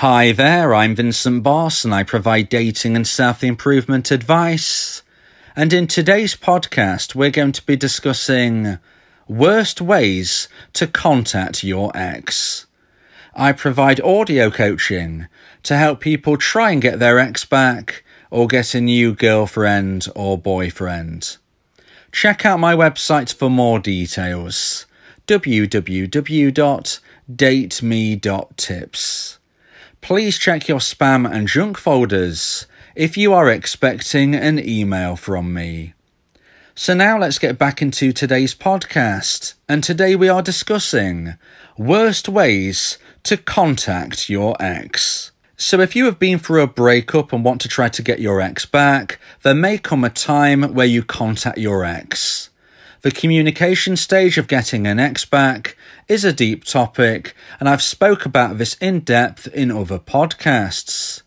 Hi there, I'm Vincent Boss and I provide dating and self improvement advice. And in today's podcast, we're going to be discussing worst ways to contact your ex. I provide audio coaching to help people try and get their ex back or get a new girlfriend or boyfriend. Check out my website for more details www.dateme.tips. Please check your spam and junk folders if you are expecting an email from me. So now let's get back into today's podcast. And today we are discussing worst ways to contact your ex. So if you have been through a breakup and want to try to get your ex back, there may come a time where you contact your ex. The communication stage of getting an ex back is a deep topic, and I've spoke about this in depth in other podcasts.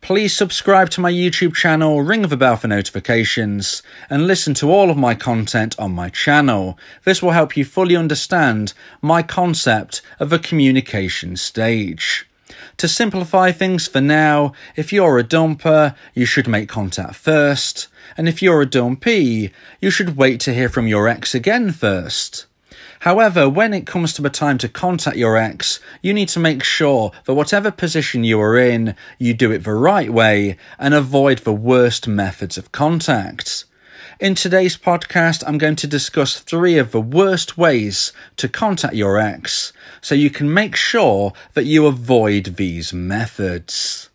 Please subscribe to my YouTube channel, ring the bell for notifications, and listen to all of my content on my channel. This will help you fully understand my concept of a communication stage. To simplify things for now, if you're a dumper, you should make contact first, and if you're a dumpee, you should wait to hear from your ex again first. However, when it comes to the time to contact your ex, you need to make sure that whatever position you are in, you do it the right way and avoid the worst methods of contact. In today's podcast, I'm going to discuss three of the worst ways to contact your ex so you can make sure that you avoid these methods.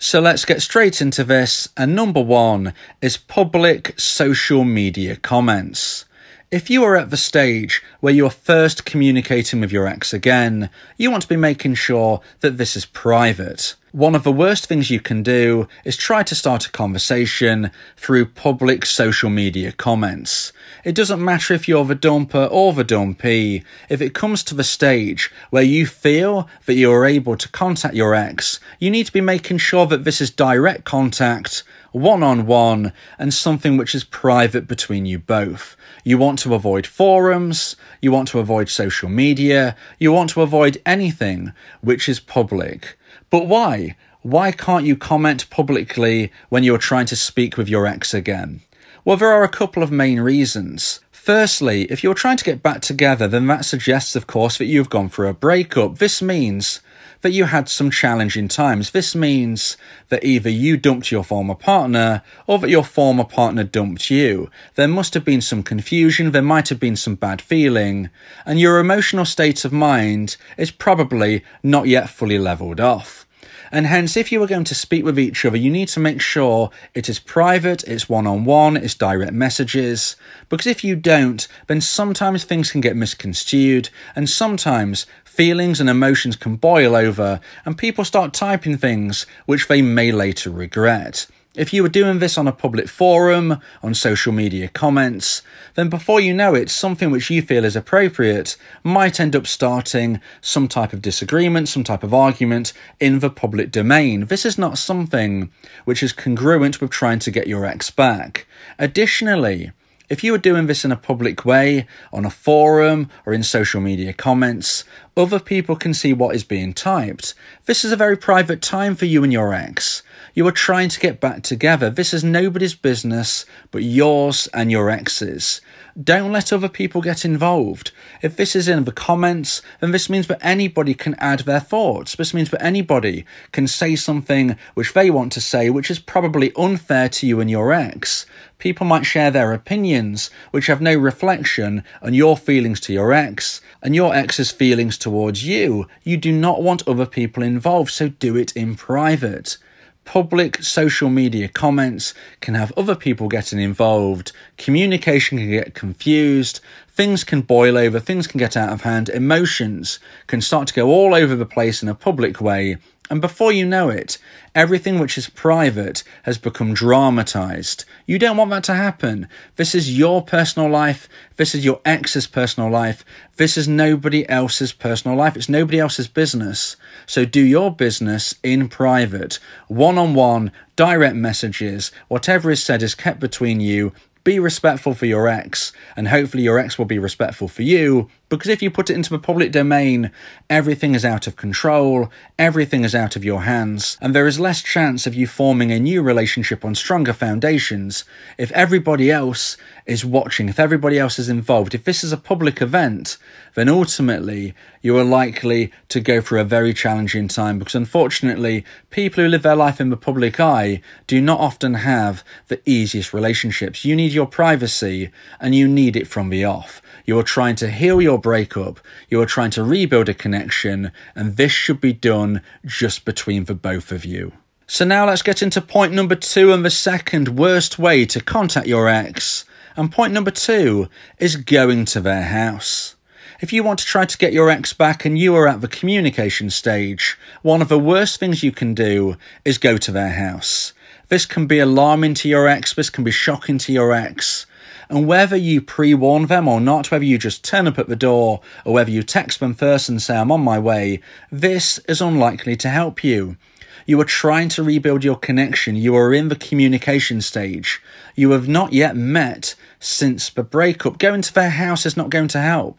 So let's get straight into this. And number one is public social media comments. If you are at the stage where you're first communicating with your ex again, you want to be making sure that this is private. One of the worst things you can do is try to start a conversation through public social media comments. It doesn't matter if you're the dumper or the dumpee. If it comes to the stage where you feel that you are able to contact your ex, you need to be making sure that this is direct contact one on one, and something which is private between you both. You want to avoid forums, you want to avoid social media, you want to avoid anything which is public. But why? Why can't you comment publicly when you're trying to speak with your ex again? Well, there are a couple of main reasons. Firstly, if you're trying to get back together, then that suggests, of course, that you've gone through a breakup. This means that you had some challenging times. This means that either you dumped your former partner or that your former partner dumped you. There must have been some confusion, there might have been some bad feeling, and your emotional state of mind is probably not yet fully leveled off. And hence, if you are going to speak with each other, you need to make sure it is private, it's one on one, it's direct messages. Because if you don't, then sometimes things can get misconstrued, and sometimes feelings and emotions can boil over, and people start typing things which they may later regret. If you were doing this on a public forum, on social media comments, then before you know it, something which you feel is appropriate might end up starting some type of disagreement, some type of argument in the public domain. This is not something which is congruent with trying to get your ex back. Additionally, if you are doing this in a public way, on a forum, or in social media comments, other people can see what is being typed. This is a very private time for you and your ex. You are trying to get back together. This is nobody's business but yours and your ex's. Don't let other people get involved. If this is in the comments, then this means that anybody can add their thoughts. This means that anybody can say something which they want to say, which is probably unfair to you and your ex. People might share their opinions, which have no reflection on your feelings to your ex and your ex's feelings towards you. You do not want other people involved, so do it in private public social media comments can have other people getting involved, communication can get confused, things can boil over, things can get out of hand, emotions can start to go all over the place in a public way, and before you know it, everything which is private has become dramatized. You don't want that to happen. This is your personal life. This is your ex's personal life. This is nobody else's personal life. It's nobody else's business. So do your business in private, one on one, direct messages. Whatever is said is kept between you be respectful for your ex, and hopefully your ex will be respectful for you. Because if you put it into the public domain, everything is out of control, everything is out of your hands, and there is less chance of you forming a new relationship on stronger foundations if everybody else is watching, if everybody else is involved. If this is a public event, then ultimately you are likely to go through a very challenging time because unfortunately, people who live their life in the public eye do not often have the easiest relationships. You need your privacy and you need it from the off. You are trying to heal your breakup. You are trying to rebuild a connection, and this should be done just between the both of you. So now let's get into point number two and the second worst way to contact your ex. And point number two is going to their house. If you want to try to get your ex back and you are at the communication stage, one of the worst things you can do is go to their house. This can be alarming to your ex, this can be shocking to your ex. And whether you pre warn them or not, whether you just turn up at the door or whether you text them first and say, I'm on my way, this is unlikely to help you. You are trying to rebuild your connection. You are in the communication stage. You have not yet met since the breakup. Going to their house is not going to help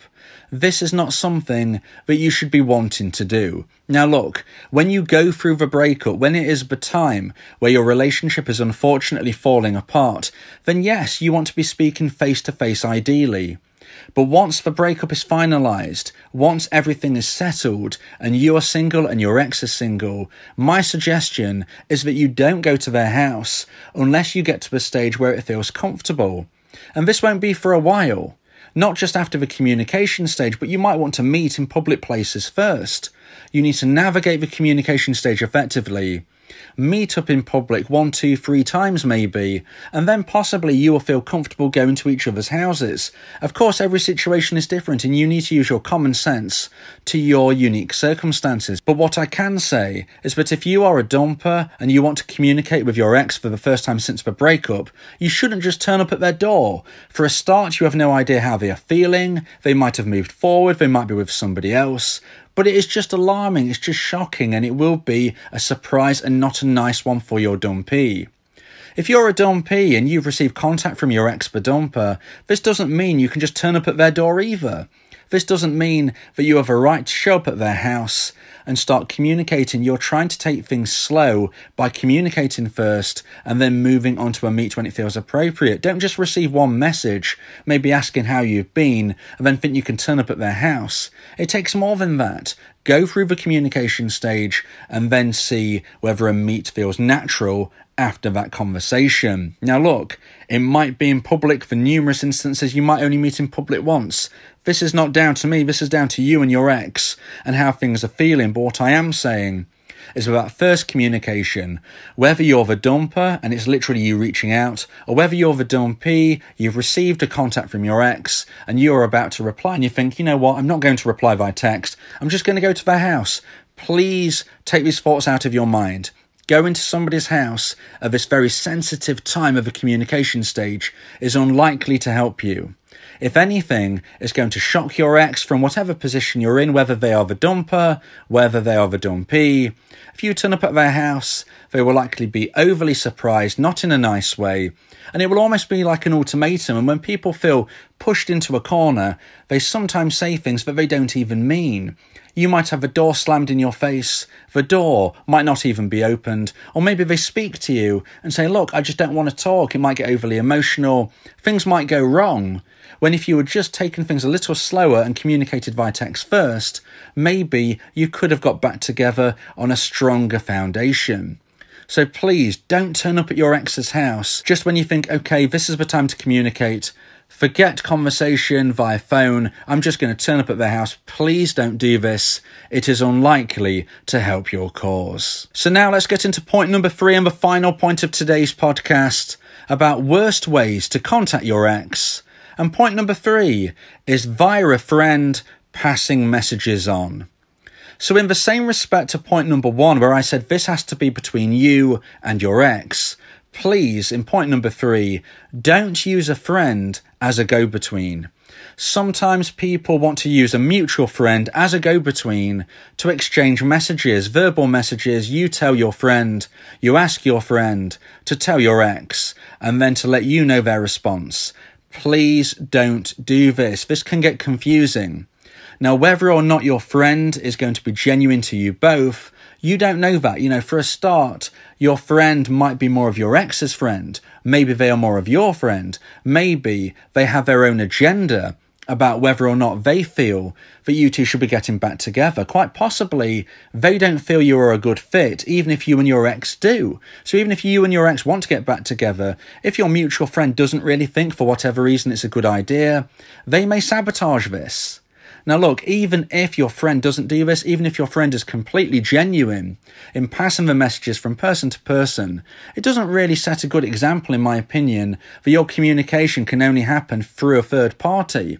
this is not something that you should be wanting to do. Now, look, when you go through the breakup, when it is the time where your relationship is unfortunately falling apart, then yes, you want to be speaking face to face ideally. But once the breakup is finalised, once everything is settled, and you are single and your ex is single, my suggestion is that you don't go to their house unless you get to a stage where it feels comfortable. And this won't be for a while not just after the communication stage, but you might want to meet in public places first. You need to navigate the communication stage effectively meet up in public one, two, three times maybe, and then possibly you will feel comfortable going to each other's houses. Of course, every situation is different and you need to use your common sense to your unique circumstances. But what I can say is that if you are a dumper and you want to communicate with your ex for the first time since the breakup, you shouldn't just turn up at their door. For a start, you have no idea how they are feeling. They might have moved forward, they might be with somebody else. But it is just alarming, it's just shocking, and it will be a surprise and not a nice one for your dumpee. If you're a dumpee and you've received contact from your ex dumper, this doesn't mean you can just turn up at their door either. This doesn't mean that you have a right to show up at their house and start communicating. You're trying to take things slow by communicating first and then moving on to a meet when it feels appropriate. Don't just receive one message, maybe asking how you've been, and then think you can turn up at their house. It takes more than that. Go through the communication stage and then see whether a meet feels natural after that conversation. Now, look, it might be in public for numerous instances, you might only meet in public once. This is not down to me, this is down to you and your ex and how things are feeling. But what I am saying is about first communication. Whether you're the dumper and it's literally you reaching out, or whether you're the dumpee, you've received a contact from your ex and you're about to reply and you think, you know what, I'm not going to reply by text, I'm just going to go to their house. Please take these thoughts out of your mind. Going to somebody's house at this very sensitive time of a communication stage is unlikely to help you. If anything, it's going to shock your ex from whatever position you're in, whether they are the dumper, whether they are the dumpee. If you turn up at their house, they will likely be overly surprised, not in a nice way, and it will almost be like an ultimatum. And when people feel pushed into a corner, they sometimes say things that they don't even mean. You might have a door slammed in your face, the door might not even be opened, or maybe they speak to you and say, Look, I just don't want to talk. It might get overly emotional. Things might go wrong. When if you had just taken things a little slower and communicated via text first, maybe you could have got back together on a stronger foundation. So please don't turn up at your ex's house just when you think, okay, this is the time to communicate. Forget conversation via phone. I'm just going to turn up at their house. Please don't do this. It is unlikely to help your cause. So now let's get into point number three and the final point of today's podcast about worst ways to contact your ex. And point number three is via a friend passing messages on. So, in the same respect to point number one, where I said this has to be between you and your ex, please, in point number three, don't use a friend as a go between. Sometimes people want to use a mutual friend as a go between to exchange messages, verbal messages. You tell your friend, you ask your friend to tell your ex, and then to let you know their response. Please don't do this. This can get confusing. Now, whether or not your friend is going to be genuine to you both, you don't know that. You know, for a start, your friend might be more of your ex's friend. Maybe they are more of your friend. Maybe they have their own agenda about whether or not they feel that you two should be getting back together. Quite possibly, they don't feel you are a good fit, even if you and your ex do. So, even if you and your ex want to get back together, if your mutual friend doesn't really think for whatever reason it's a good idea, they may sabotage this. Now, look, even if your friend doesn't do this, even if your friend is completely genuine in passing the messages from person to person, it doesn't really set a good example, in my opinion, that your communication can only happen through a third party.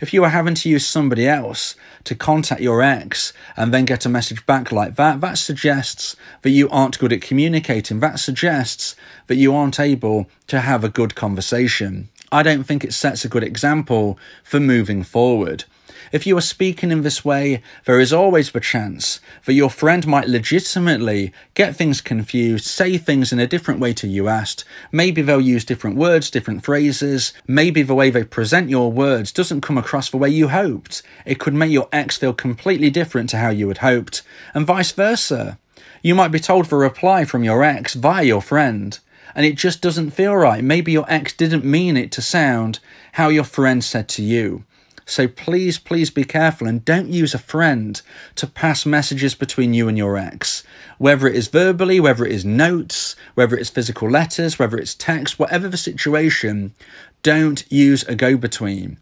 If you are having to use somebody else to contact your ex and then get a message back like that, that suggests that you aren't good at communicating. That suggests that you aren't able to have a good conversation. I don't think it sets a good example for moving forward. If you are speaking in this way, there is always the chance that your friend might legitimately get things confused, say things in a different way to you asked. Maybe they'll use different words, different phrases. Maybe the way they present your words doesn't come across the way you hoped. It could make your ex feel completely different to how you had hoped, and vice versa. You might be told for a reply from your ex via your friend, and it just doesn't feel right. Maybe your ex didn't mean it to sound how your friend said to you. So please, please be careful and don't use a friend to pass messages between you and your ex. Whether it is verbally, whether it is notes, whether it's physical letters, whether it's text, whatever the situation, don't use a go between.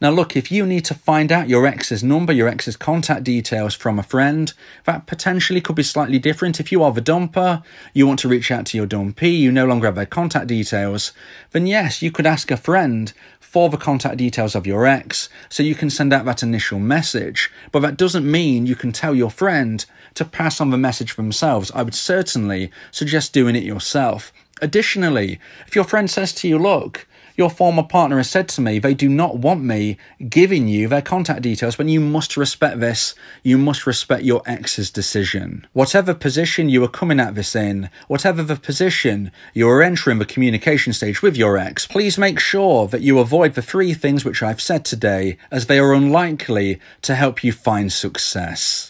Now, look, if you need to find out your ex's number, your ex's contact details from a friend, that potentially could be slightly different. If you are the dumper, you want to reach out to your dumpee, you no longer have their contact details, then yes, you could ask a friend for the contact details of your ex so you can send out that initial message. But that doesn't mean you can tell your friend to pass on the message themselves. I would certainly suggest doing it yourself. Additionally, if your friend says to you, look, your former partner has said to me they do not want me giving you their contact details, but you must respect this. You must respect your ex's decision. Whatever position you are coming at this in, whatever the position you are entering the communication stage with your ex, please make sure that you avoid the three things which I've said today, as they are unlikely to help you find success.